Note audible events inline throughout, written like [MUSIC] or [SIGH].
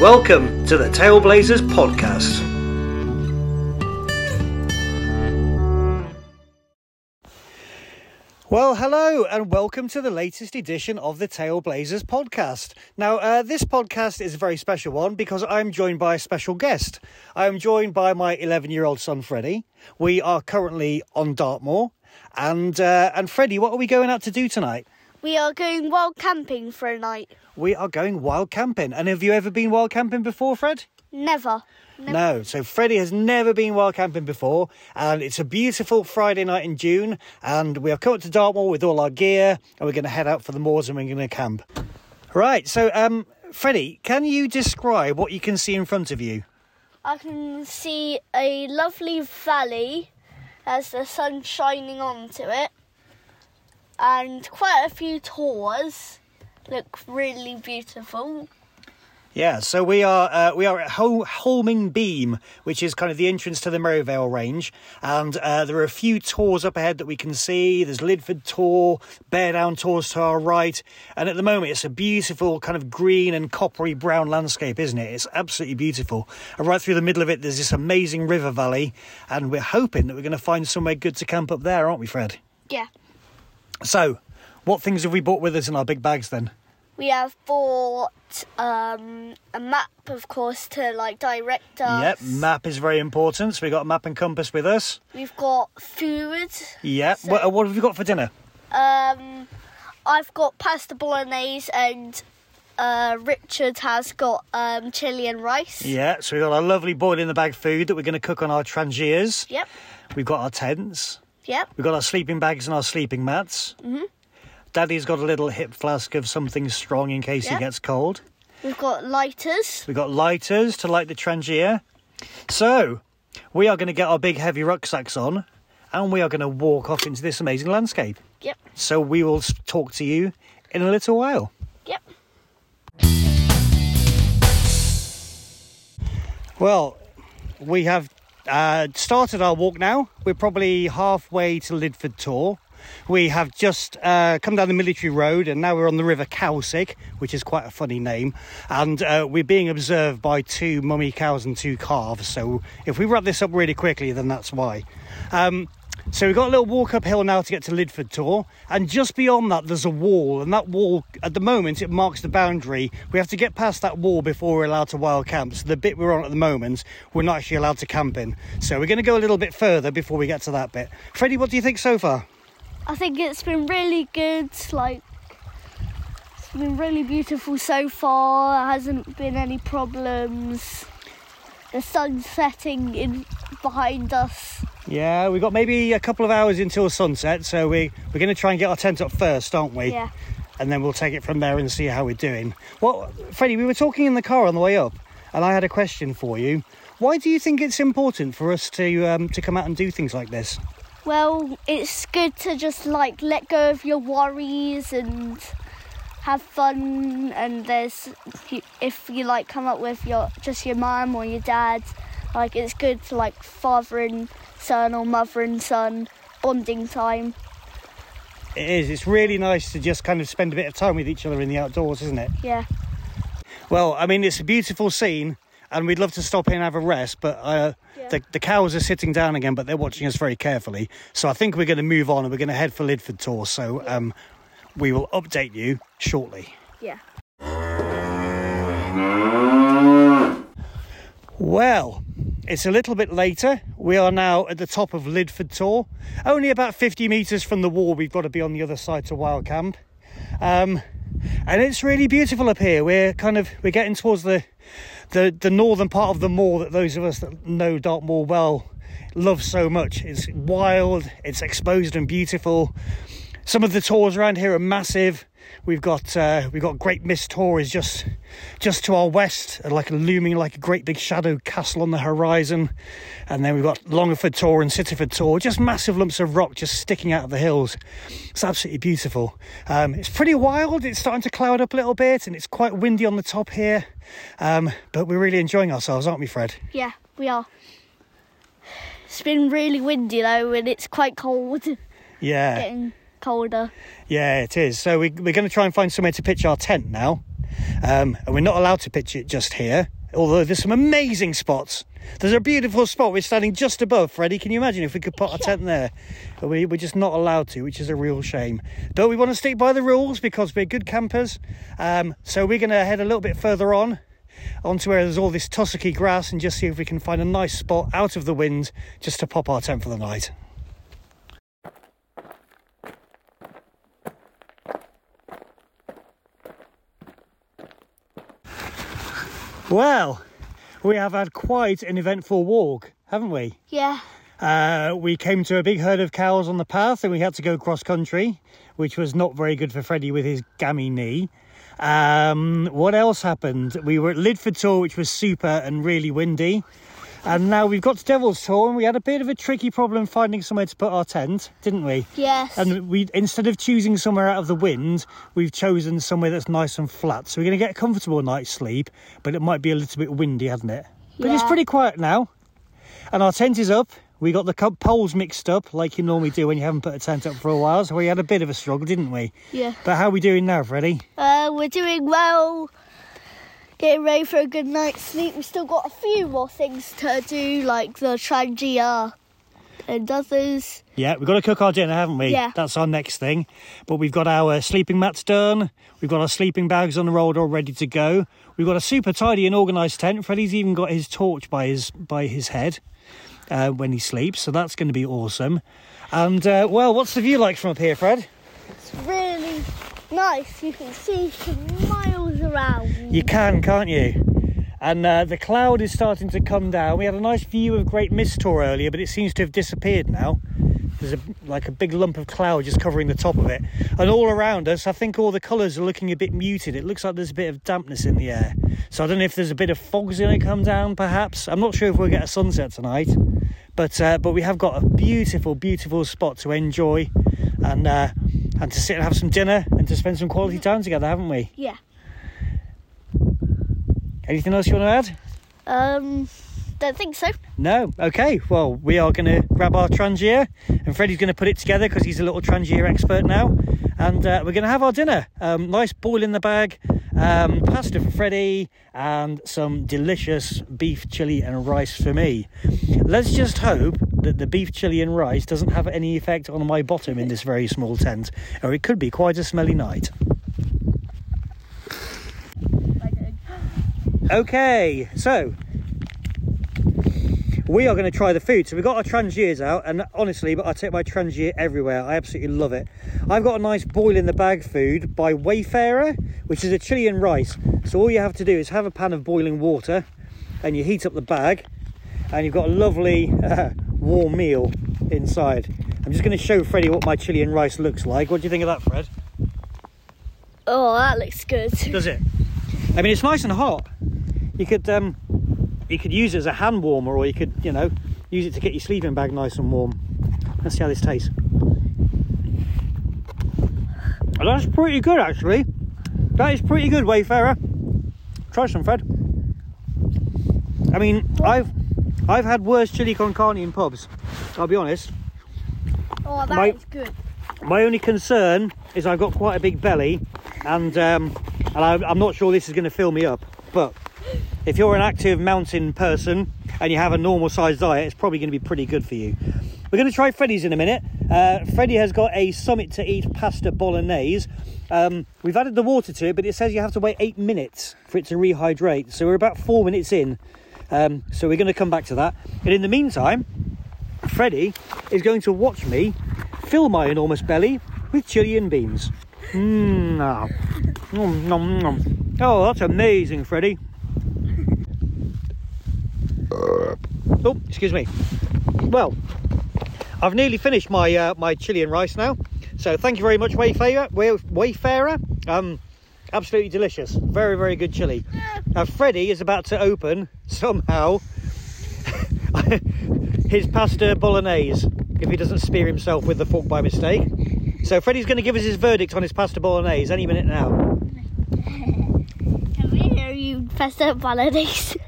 Welcome to the Tailblazers podcast. Well, hello, and welcome to the latest edition of the Tailblazers podcast. Now, uh, this podcast is a very special one because I'm joined by a special guest. I am joined by my 11 year old son, Freddie. We are currently on Dartmoor. And, uh, and Freddie, what are we going out to do tonight? We are going wild camping for a night. We are going wild camping. And have you ever been wild camping before, Fred? Never. Never. No, so Freddie has never been wild camping before, and it's a beautiful Friday night in June, and we have come up to Dartmoor with all our gear, and we're going to head out for the moors and we're going to camp. Right, so um, Freddie, can you describe what you can see in front of you? I can see a lovely valley as the sun shining onto it, and quite a few tors look really beautiful. Yeah, so we are uh, we are at Hol- Holming Beam, which is kind of the entrance to the Merivale range, and uh, there are a few tors up ahead that we can see. There's Lydford Tor, Bear Down Tors to our right, and at the moment it's a beautiful kind of green and coppery brown landscape, isn't it? It's absolutely beautiful. And right through the middle of it, there's this amazing river valley, and we're hoping that we're going to find somewhere good to camp up there, aren't we, Fred? Yeah. So, what things have we brought with us in our big bags then? We have bought um, a map, of course, to like direct us. Yep, map is very important. So we got a map and compass with us. We've got food. Yep. So- what, what have you got for dinner? Um, I've got pasta bolognese, and uh, Richard has got um, chili and rice. Yeah, so we've got our lovely boiled in the bag food that we're going to cook on our Trangias. Yep. We've got our tents. Yep. We've got our sleeping bags and our sleeping mats. Mm-hmm. Daddy's got a little hip flask of something strong in case Yeah. he gets cold. We've got lighters. We've got lighters to light the Trangia. So, we are going to get our big heavy rucksacks on and we are going to walk off into this amazing landscape. Yep. So, we will talk to you in a little while. Yep. Well, we have uh, started our walk now. We're probably halfway to Lydford Tor. We have just uh, come down the military road and now we're on the River Cowsic, which is quite a funny name. And uh, we're being observed by two mummy cows and two calves. So if we wrap this up really quickly, then that's why. Um, so we've got a little walk uphill now to get to Lydford Tor, and just beyond that there's a wall, and that wall at the moment it marks the boundary. We have to get past that wall before we're allowed to wild camp. So the bit we're on at the moment, we're not actually allowed to camp in. So we're going to go a little bit further before we get to that bit. Freddie, what do you think so far? I think it's been really good. Like, it's been really beautiful so far. There hasn't been any problems. The sun's setting in behind us. Yeah, we've got maybe a couple of hours until sunset, so we we're going to try and get our tent up first, aren't we? Yeah. and then we'll take it from there and see how we're doing. Well, Freddie, we were talking in the car on the way up, and I had a question for you. Why do you think it's important for us to um, to come out and do things like this? Well, it's good to just like let go of your worries and have fun. And there's if you like come up with your just your mum or your dad, like it's good to like father and son or mother and son bonding time. It is. It's really nice to just kind of spend a bit of time with each other in the outdoors, isn't it? Yeah. Well, I mean, it's a beautiful scene, and we'd love to stop in and have a rest, but uh, Yeah. the, the cows are sitting down again, but they're watching us very carefully. So I think we're going to move on and we're going to head for Lydford Tor. So um, we will update you shortly. Yeah. Well, it's a little bit later. We are now at the top of Lydford Tor. Only about 50 metres from the wall, we've got to be on the other side to Wild Camp. Um, and it's really beautiful up here. We're kind of we're getting towards the the, the northern part of the moor that those of us that know Dartmoor well love so much. It's wild, it's exposed and beautiful. Some of the tors around here are massive. We've got uh, we've got Great Mis Tor is just just to our west, uh, like looming like a great big shadow castle on the horizon, and then we've got Longford Tor and Sittaford Tor, just massive lumps of rock just sticking out of the hills. It's absolutely beautiful. Um, it's pretty wild. It's starting to cloud up a little bit, and it's quite windy on the top here, um, but we're really enjoying ourselves, aren't we, Fred? Yeah, we are. It's been really windy though, and it's quite cold. Yeah. Getting colder. Yeah, it is. So we, we're going to try and find somewhere to pitch our tent now. Um, and we're not allowed to pitch it just here, although there's some amazing spots. There's a beautiful spot we're standing just above, Freddie. Can you imagine if we could put our tent there? But we, we're just not allowed to, which is a real shame. But we want to stick by the rules because we're good campers. Um, so we're going to head a little bit further on onto where there's all this tussocky grass and just see if we can find a nice spot out of the wind just to pop our tent for the night. Well, we have had quite an eventful walk, haven't we? Yeah. Uh, we came to a big herd of cows on the path and we had to go cross country, which was not very good for Freddie with his gammy knee. Um, what else happened? We were at Lydford Tor, which was super and really windy. And now we've got to Devil's Tor and we had a bit of a tricky problem finding somewhere to put our tent, didn't we? Yes. And we instead of choosing somewhere out of the wind, we've chosen somewhere that's nice and flat. So we're going to get a comfortable night's sleep, but it might be a little bit windy, hasn't it? But it's pretty quiet now. And our tent is up. We got the poles mixed up like you normally do when you haven't put a tent up for a while. So we had a bit of a struggle, didn't we? yeah. But how are we doing now, Freddie? Uh, we're doing well. Getting ready for a good night's sleep. We've still got a few more things to do, like the Trangia and others. Yeah, we've got to cook our dinner, haven't we? Yeah. That's our next thing. But we've got our sleeping mats done. We've got our sleeping bags on the road all ready to go. We've got a super tidy and organised tent. Freddie's even got his torch by his by his head uh, when he sleeps, so that's going to be awesome. And uh, well, what's the view like from up here, Fred? It's really nice. You can see You can, can't you? And uh, the cloud is starting to come down. We had a nice view of Great Mis Tor earlier, but it seems to have disappeared now. There's a, like a big lump of cloud just covering the top of it. And all around us, I think all the colours are looking a bit muted. It looks like there's a bit of dampness in the air. So I don't know if there's a bit of fog's going to come down, perhaps. I'm not sure if we'll get a sunset tonight. But uh, but we have got a beautiful, beautiful spot to enjoy and uh, and to sit and have some dinner and to spend some quality time together, haven't we? Yeah. Anything else you want to add? Um, don't think so. No. Okay. Well, we are going to grab our Trangia, and Freddie's going to put it together because he's a little Trangia expert now. And uh, we're going to have our dinner. Um, nice boil in the bag, um, pasta for Freddie, and some delicious beef chili and rice for me. Let's just hope that the beef chili and rice doesn't have any effect on my bottom in this very small tent, or it could be quite a smelly night. Okay, so we are going to try the food. So we've got our Trangias out, and honestly, but I take my Trangia everywhere. I absolutely love it. I've got a nice boil in the bag food by Wayfayrer, which is a chili and rice. So all you have to do is have a pan of boiling water, and you heat up the bag, and you've got a lovely uh, warm meal inside. I'm just going to show Freddie what my chili and rice looks like. What do you think of that, Fred? Oh, that looks good. Does it? I mean, it's nice and hot. You could um, you could use it as a hand warmer, or you could, you know, use it to get your sleeping bag nice and warm. Let's see how this tastes. That's pretty good, actually. That is pretty good, Wayfayrer. Try some, Fred. I mean, I've I've had worse chili con carne in pubs. I'll be honest. Oh, that is My- good. My only concern is I've got quite a big belly, and um, and I, I'm not sure this is going to fill me up. But if you're an active mountain person and you have a normal sized diet, it's probably going to be pretty good for you. We're going to try Freddie's in a minute. Uh, Freddie has got a Summit to Eat pasta bolognese. Um, we've added the water to it, but it says you have to wait eight minutes for it to rehydrate. So we're about four minutes in. Um, so we're going to come back to that. And in the meantime, Freddie is going to watch me fill my enormous belly with chili and beans. Mmm. Oh, that's amazing, Freddie. Oh, excuse me. Well, I've nearly finished my uh, my chili and rice now. So thank you very much, Wayfayrer. Way- Wayfayrer. Um, absolutely delicious. Very very good chili. Now Freddie is about to open somehow [LAUGHS] his pasta bolognese if he doesn't spear himself with the fork by mistake. So Freddie's going to give us his verdict on his pasta bolognese any minute now. [LAUGHS] We hear you up bolognese?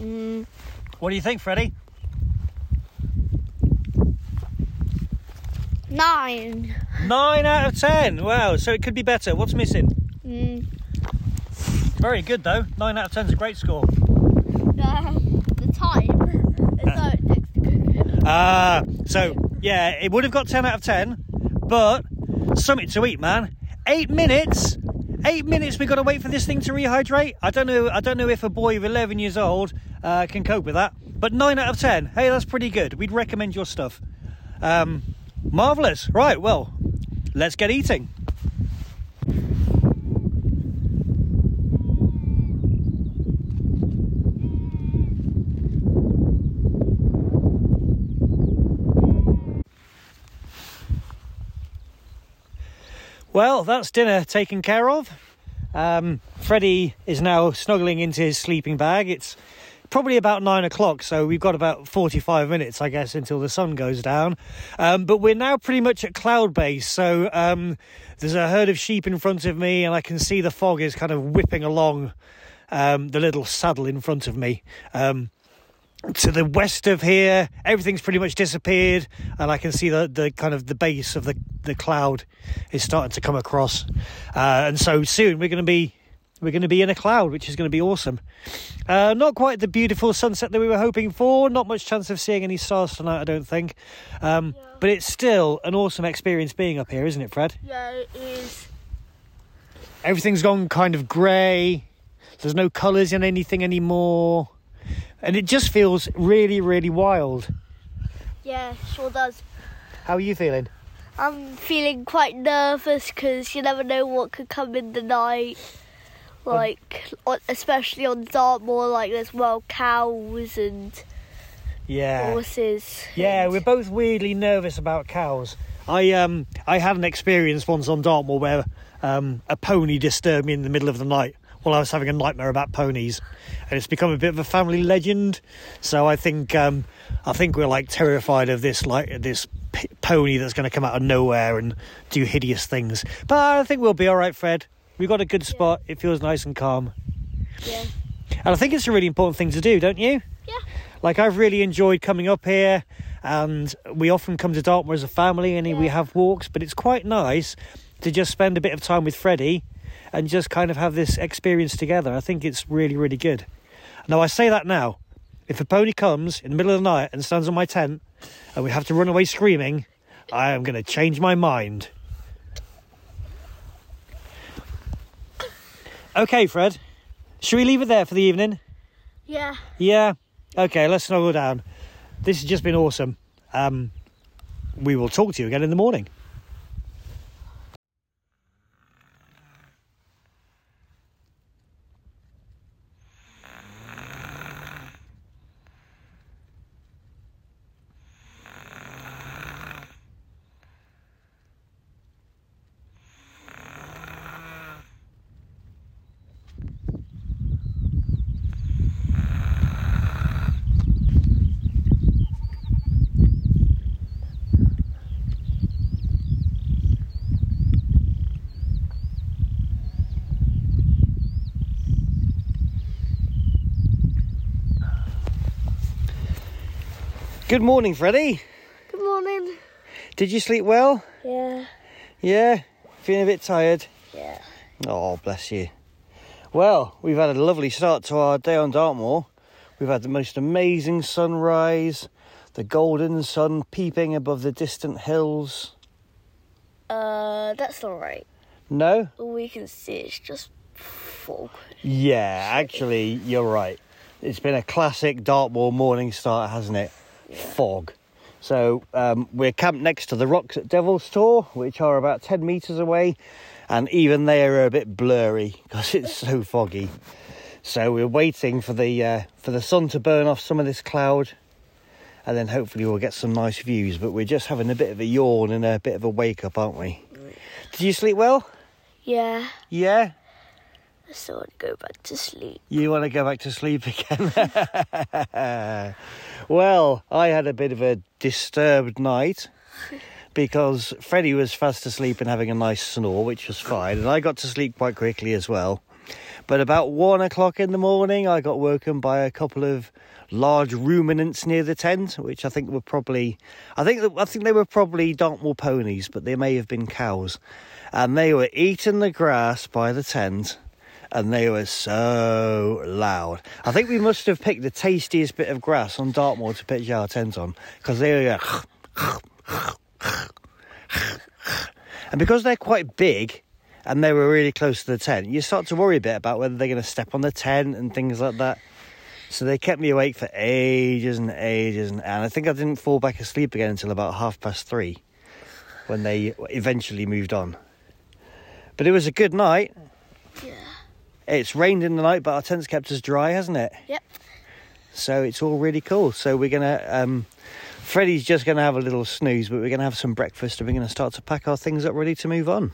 Mm, What do you think, Freddie? Nine. Nine out of ten. Wow, so it could be better. What's missing? Mm. Very good though. Nine out of ten is a great score. Uh, the time is right next to Google. Ah, so yeah, it would have got ten out of ten, but something to eat, man. Eight minutes. Eight minutes we've got to wait for this thing to rehydrate. I don't know. I don't know if a boy of eleven years old uh, can cope with that. But nine out of ten. Hey, that's pretty good. We'd recommend your stuff. Um, marvelous. Right. Well, let's get eating. Well, that's dinner taken care of. Um, Freddie is now snuggling into his sleeping bag. It's probably about nine o'clock, so we've got about 45 minutes, I guess, until the sun goes down. Um, but we're now pretty much at cloud base, so um, there's a herd of sheep in front of me, and I can see the fog is kind of whipping along um, the little saddle in front of me. Um, to the west of here, everything's pretty much disappeared, and I can see the, the kind of the base of the, the cloud is starting to come across. Uh, and so soon we're going to be we're going to be in a cloud, which is going to be awesome. Uh, not quite the beautiful sunset that we were hoping for. Not much chance of seeing any stars tonight, I don't think. Um, Yeah. But it's still an awesome experience being up here, isn't it, Fred? Yeah, it is. Everything's gone kind of grey. There's no colours in anything anymore. And it just feels really, really wild. Yeah, sure does. How are you feeling? I'm feeling quite nervous because you never know what could come in the night. Like, on- especially on Dartmoor, like there's wild cows and Yeah. horses. Yeah, and- we're both weirdly nervous about cows. I um I had an experience once on Dartmoor where um, a pony disturbed me in the middle of the night while I was having a nightmare about ponies, and it's become a bit of a family legend. So I think um, I think we're like terrified of this like this p- pony that's going to come out of nowhere and do hideous things. But I think we'll be all right, Fred. We've got a good spot. It feels nice and calm, Yeah. and I think it's a really important thing to do, don't you? Yeah. Like I've really enjoyed coming up here, and we often come to Dartmoor as a family, and we have walks. But it's quite nice to just spend a bit of time with Freddie, and just kind of have this experience together. I think it's really, really good. Now I say that now, if a pony comes in the middle of the night and stands on my tent, and we have to run away screaming, I am going to change my mind. Okay, Fred. Should we leave it there for the evening? Yeah. Yeah. Okay, let's snuggle down. This has just been awesome. Um, we will talk to you again in the morning. Good morning, Freddie. Good morning. Did you sleep well? Yeah. Yeah. Feeling a bit tired? Yeah. Oh, bless you. Well, we've had a lovely start to our day on Dartmoor. We've had the most amazing sunrise, the golden sun peeping above the distant hills. Uh, that's all right. No? All we can see is just fog. Yeah, actually, you're right. It's been a classic Dartmoor morning start, hasn't it? Fog. So um, we're camped next to the rocks at Devil's Tor, which are about 10 metres away, and even they are a bit blurry because it's so foggy. So we're waiting for the uh, for the sun to burn off some of this cloud, and then hopefully we'll get some nice views. But we're just having a bit of a yawn and a bit of a wake up, aren't we? Did you sleep well? Yeah. Yeah. I still want to go back to sleep. You want to go back to sleep again? [LAUGHS] well, I had a bit of a disturbed night because Freddie was fast asleep and having a nice snore, which was fine, and I got to sleep quite quickly as well. But about one o'clock in the morning, I got woken by a couple of large ruminants near the tent, which I think were probably, I think I think they were probably Dartmoor ponies, but they may have been cows, and they were eating the grass by the tent. And they were so loud. I think we must have picked the tastiest bit of grass on Dartmoor to pitch our tent on because they were. And because they're quite big and they were really close to the tent, you start to worry a bit about whether they're going to step on the tent and things like that. So they kept me awake for ages and ages, and, and I think I didn't fall back asleep again until about half past three when they eventually moved on. But it was a good night. It's rained in the night, but our tent's kept us dry, hasn't it? Yep. So it's all really cool. So we're gonna. Um, Freddie's just gonna have a little snooze, but we're gonna have some breakfast and we're gonna start to pack our things up, ready to move on.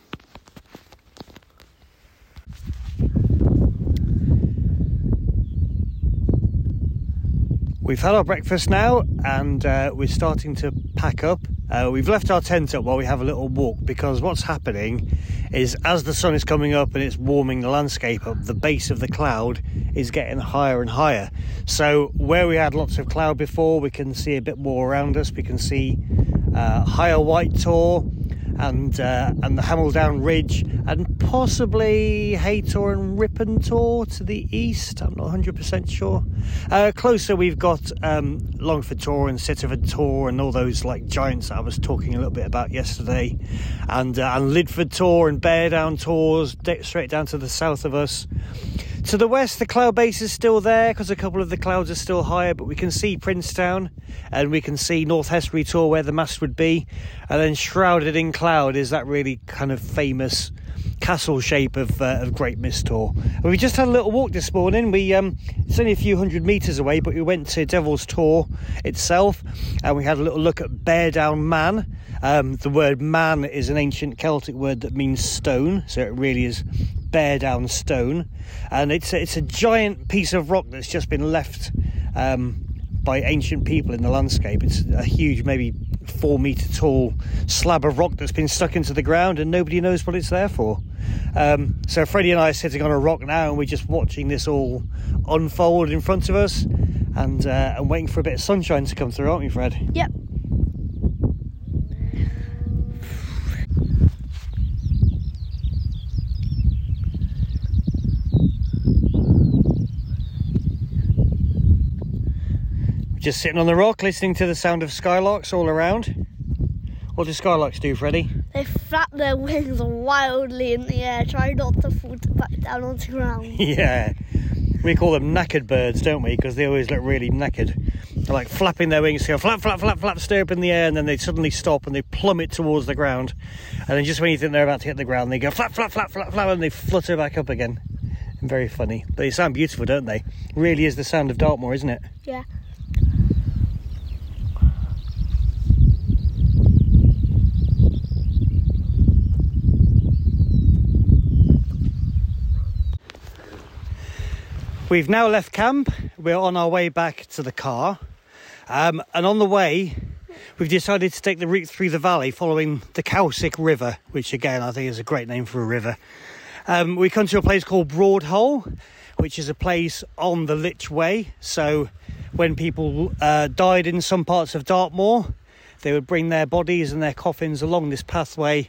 We've had our breakfast now and uh, we're starting to pack up. Uh, we've left our tent up while we have a little walk because what's happening is as the sun is coming up and it's warming the landscape up, the base of the cloud is getting higher and higher. So, where we had lots of cloud before, we can see a bit more around us. We can see uh, higher white tor and uh, and the Hamel Down Ridge and possibly Haytor and Rippon Tor to the east. I'm not 100% sure. Uh, closer, we've got um, Longford Tor and Sittaford Tor and all those like giants that I was talking a little bit about yesterday, and uh, and Lydford Tor and Bear Down Tors straight down to the south of us. To the west, the cloud base is still there because a couple of the clouds are still higher, but we can see Princetown and we can see North Hessary Tor where the mast would be. And then shrouded in cloud is that really kind of famous castle shape of, uh, of Great Mis Tor. And we just had a little walk this morning. We um, It's only a few hundred metres away, but we went to Devil's Tor itself and we had a little look at Bear Down Man. Um, the word man is an ancient Celtic word that means stone, so it really is bear down stone, and it's a, it's a giant piece of rock that's just been left um, by ancient people in the landscape. It's a huge, maybe four meter tall slab of rock that's been stuck into the ground, and nobody knows what it's there for. Um, so Freddie and I are sitting on a rock now, and we're just watching this all unfold in front of us, and uh, and waiting for a bit of sunshine to come through, aren't we, Fred? Yep. Just sitting on the rock, listening to the sound of skylarks all around. What do skylarks do, Freddie? They flap their wings wildly in the air, trying not to fall back down onto the ground. [LAUGHS] yeah. We call them knackered birds, don't we? Because they always look really knackered. They're like flapping their wings, go flap, flap, flap, flap, stay up in the air, and then they suddenly stop and they plummet towards the ground. And then just when you think they're about to hit the ground, they go flap, flap, flap, flap, flap, and they flutter back up again. Very funny. But they sound beautiful, don't they? Really is the sound of Dartmoor, isn't it? Yeah. We've now left camp. We're on our way back to the car. Um, and on the way, we've decided to take the route through the valley following the Cowsic River, which again I think is a great name for a river. Um, we come to a place called Broadhole, which is a place on the Lych Way. So when people uh, died in some parts of Dartmoor, they would bring their bodies and their coffins along this pathway,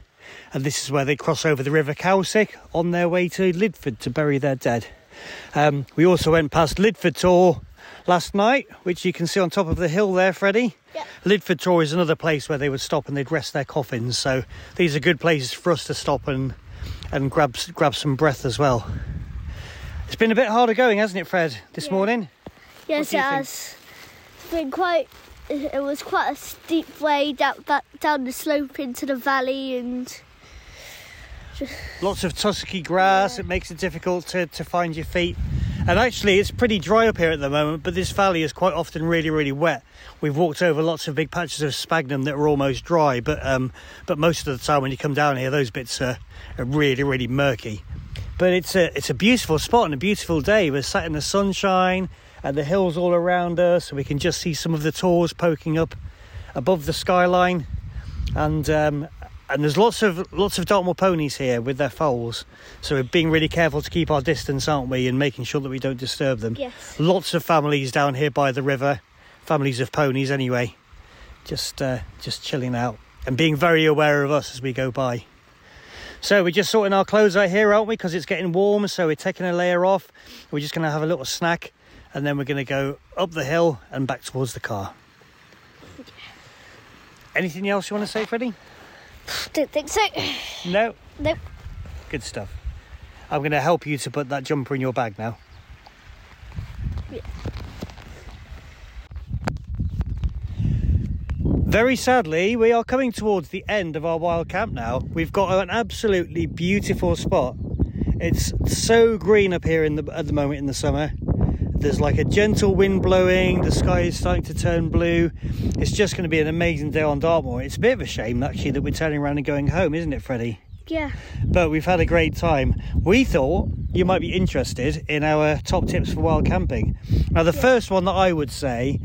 and this is where they cross over the River Cowsic on their way to Lydford to bury their dead. Um, we also went past Lydford Tor last night, which you can see on top of the hill there, Freddie. Yep. Lydford Tor is another place where they would stop and they'd rest their coffins. So these are good places for us to stop and and grab grab some breath as well. It's been a bit harder going, hasn't it, Fred, this Yeah. morning? Yes, it has. It's been quite. It was quite a steep way down down the slope into the valley, and Lots of tussocky grass. It makes it difficult to, to find your feet. And actually, it's pretty dry up here at the moment, but this valley is quite often really, really wet. We've walked over lots of big patches of sphagnum that are almost dry, but um, but most of the time when you come down here, those bits are, are really, really murky. But it's a it's a beautiful spot and a beautiful day. We're sat in the sunshine and the hills all around us, so we can just see some of the tors poking up above the skyline. And um, and there's lots of lots of Dartmoor ponies here with their foals, so we're being really careful to keep our distance, aren't we, and making sure that we don't disturb them. Yes. Lots of families down here by the river, families of ponies anyway, just uh, just chilling out and being very aware of us as we go by. So we're just sorting our clothes out here, aren't we? Because it's getting warm, so we're taking a layer off. We're just going to have a little snack, and then we're going to go up the hill and back towards the car. Anything else you want to say, Freddie? Don't think so. No. Nope. Good stuff. I'm going to help you to put that jumper in your bag now. Yeah. Very sadly, we are coming towards the end of our wild camp now. We've got an absolutely beautiful spot. It's so green up here in the, at the moment in the summer. There's like a gentle wind blowing, the sky is starting to turn blue. It's just going to be an amazing day on Dartmoor. It's a bit of a shame actually that we're turning around and going home, isn't it, Freddie? Yeah. but we've had a great time. We thought you might be interested in our top tips for wild camping. Now, the first one that I would say,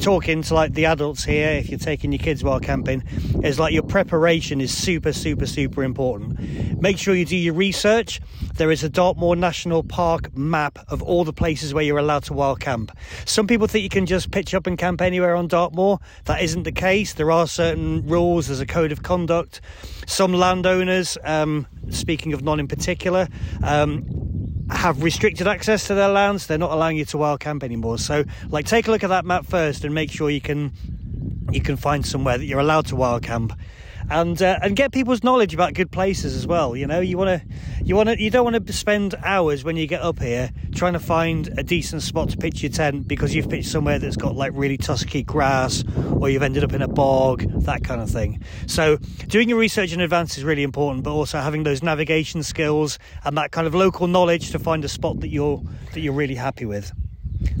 talking to like the adults here, if you're taking your kids while camping, is like your preparation is super, super, super important. Make sure you do your research. There is a Dartmoor National Park map of all the places where you're allowed to wild camp. Some people think you can just pitch up and camp anywhere on Dartmoor. That isn't the case. There are certain rules, there's a code of conduct. Some landowners, um, speaking of none in particular, um, have restricted access to their lands. They're not allowing you to wild camp anymore. So, like, take a look at that map first and make sure you can you can find somewhere that you're allowed to wild camp. And uh, and get people's knowledge about good places as well. You know, you want to you want to you don't want to spend hours when you get up here trying to find a decent spot to pitch your tent because you've pitched somewhere that's got like really tusky grass or you've ended up in a bog, that kind of thing. So doing your research in advance is really important, but also having those navigation skills and that kind of local knowledge to find a spot that you're that you're really happy with.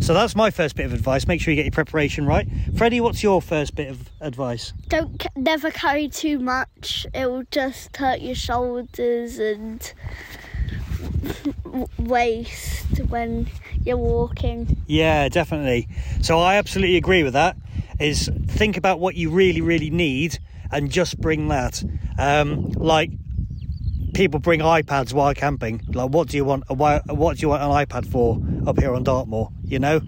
So that's my first bit of advice. Make sure you get your preparation right. Freddie, what's your first bit of advice? Don't never carry too much. It will just hurt your shoulders and waist when you're walking. Yeah, definitely. So I absolutely agree with that. Is think about what you really, really need and just bring that. Um, like people bring iPads while camping. Like, what do you want? A, what do you want an iPad for up here on Dartmoor? You know.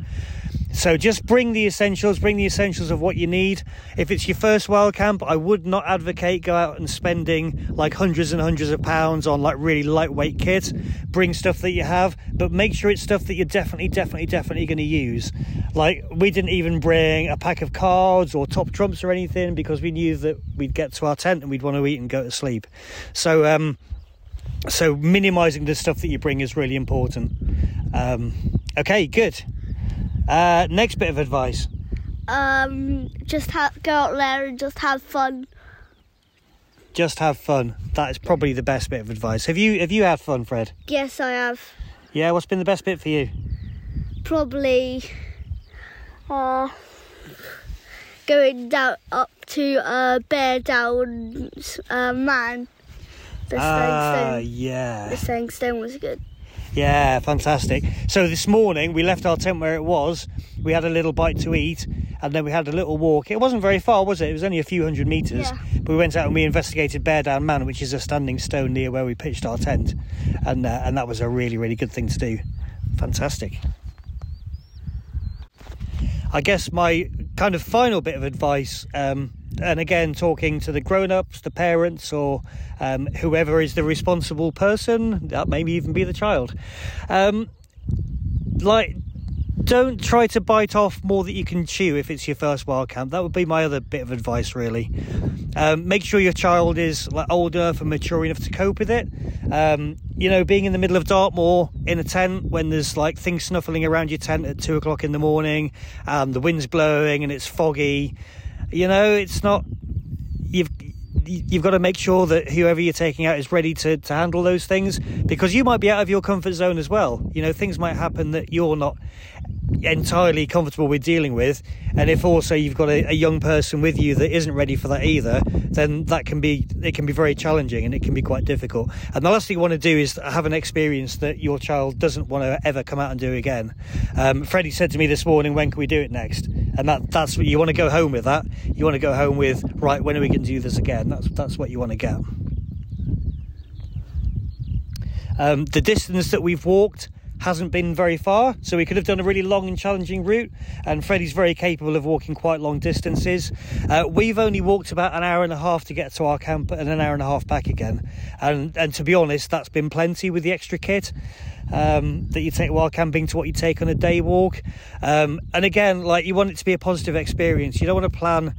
So just bring the essentials. Bring the essentials of what you need. If it's your first wild camp, I would not advocate go out and spending like hundreds and hundreds of pounds on like really lightweight kit. Bring stuff that you have, but make sure it's stuff that you're definitely, definitely, definitely going to use. Like we didn't even bring a pack of cards or top trumps or anything because we knew that we'd get to our tent and we'd want to eat and go to sleep. So um, so minimizing the stuff that you bring is really important. Um, okay, good. Uh, next bit of advice. Um, just ha- go out there and just have fun. Just have fun. That is probably the best bit of advice. Have you have you had fun, Fred? Yes, I have. Yeah. What's been the best bit for you? Probably uh, going down up to uh, Bear Down uh, Man. The Ah, stone. yeah. The stone stone was good. Yeah, fantastic. So this morning we left our tent where it was. We had a little bite to eat, and then we had a little walk. It wasn't very far, was it? It was only a few hundred meters. Yeah. But we went out and we investigated Bear Down Man, which is a standing stone near where we pitched our tent, and uh, and that was a really really good thing to do. Fantastic. I guess my kind of final bit of advice, um, and again, talking to the grown ups, the parents, or um, whoever is the responsible person, that maybe even be the child. Um, like, don't try to bite off more that you can chew if it's your first wild camp. That would be my other bit of advice, really. Um, make sure your child is like old enough and mature enough to cope with it. Um, you know, being in the middle of Dartmoor in a tent when there's like things snuffling around your tent at two o'clock in the morning, um, the wind's blowing and it's foggy. You know, it's not. You've got to make sure that whoever you're taking out is ready to, to handle those things because you might be out of your comfort zone as well. You know, things might happen that you're not entirely comfortable with dealing with and if also you've got a, a, young person with you that isn't ready for that either then that can be it can be very challenging and it can be quite difficult. And the last thing you want to do is have an experience that your child doesn't want to ever come out and do again. Um, freddie said to me this morning when can we do it next? And that that's what you want to go home with that. You want to go home with right when are we going to do this again? That's that's what you want to get. Um, the distance that we've walked hasn't been very far, so we could have done a really long and challenging route. And Freddie's very capable of walking quite long distances. Uh, we've only walked about an hour and a half to get to our camp and an hour and a half back again. And and to be honest, that's been plenty with the extra kit. Um, that you take while camping to what you take on a day walk. Um, and again, like you want it to be a positive experience. You don't want to plan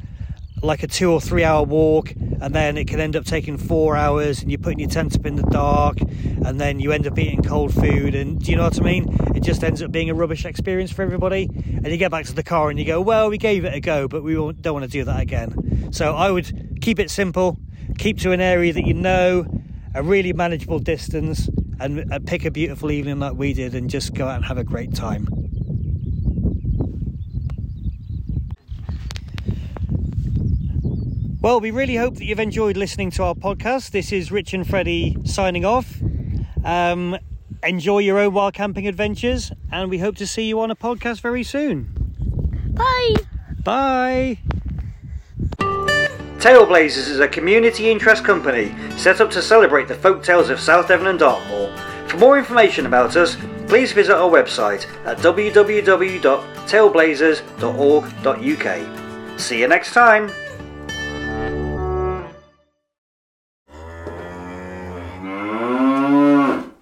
like a two or three hour walk and then it can end up taking four hours and you're putting your tent up in the dark and then you end up eating cold food and do you know what I mean? It just ends up being a rubbish experience for everybody and you get back to the car and you go, well, we gave it a go, but we don't want to do that again. So I would keep it simple, keep to an area that you know, a really manageable distance and uh, pick a beautiful evening like we did and just go out and have a great time. Well, we really hope that you've enjoyed listening to our podcast. This is Rich and Freddie signing off. Um, enjoy your own wild camping adventures, and we hope to see you on a podcast very soon. Bye. Bye. Tailblazers is a community interest company set up to celebrate the folk tales of South Devon and Dartmoor. For more information about us, please visit our website at www.tailblazers.org.uk. See you next time.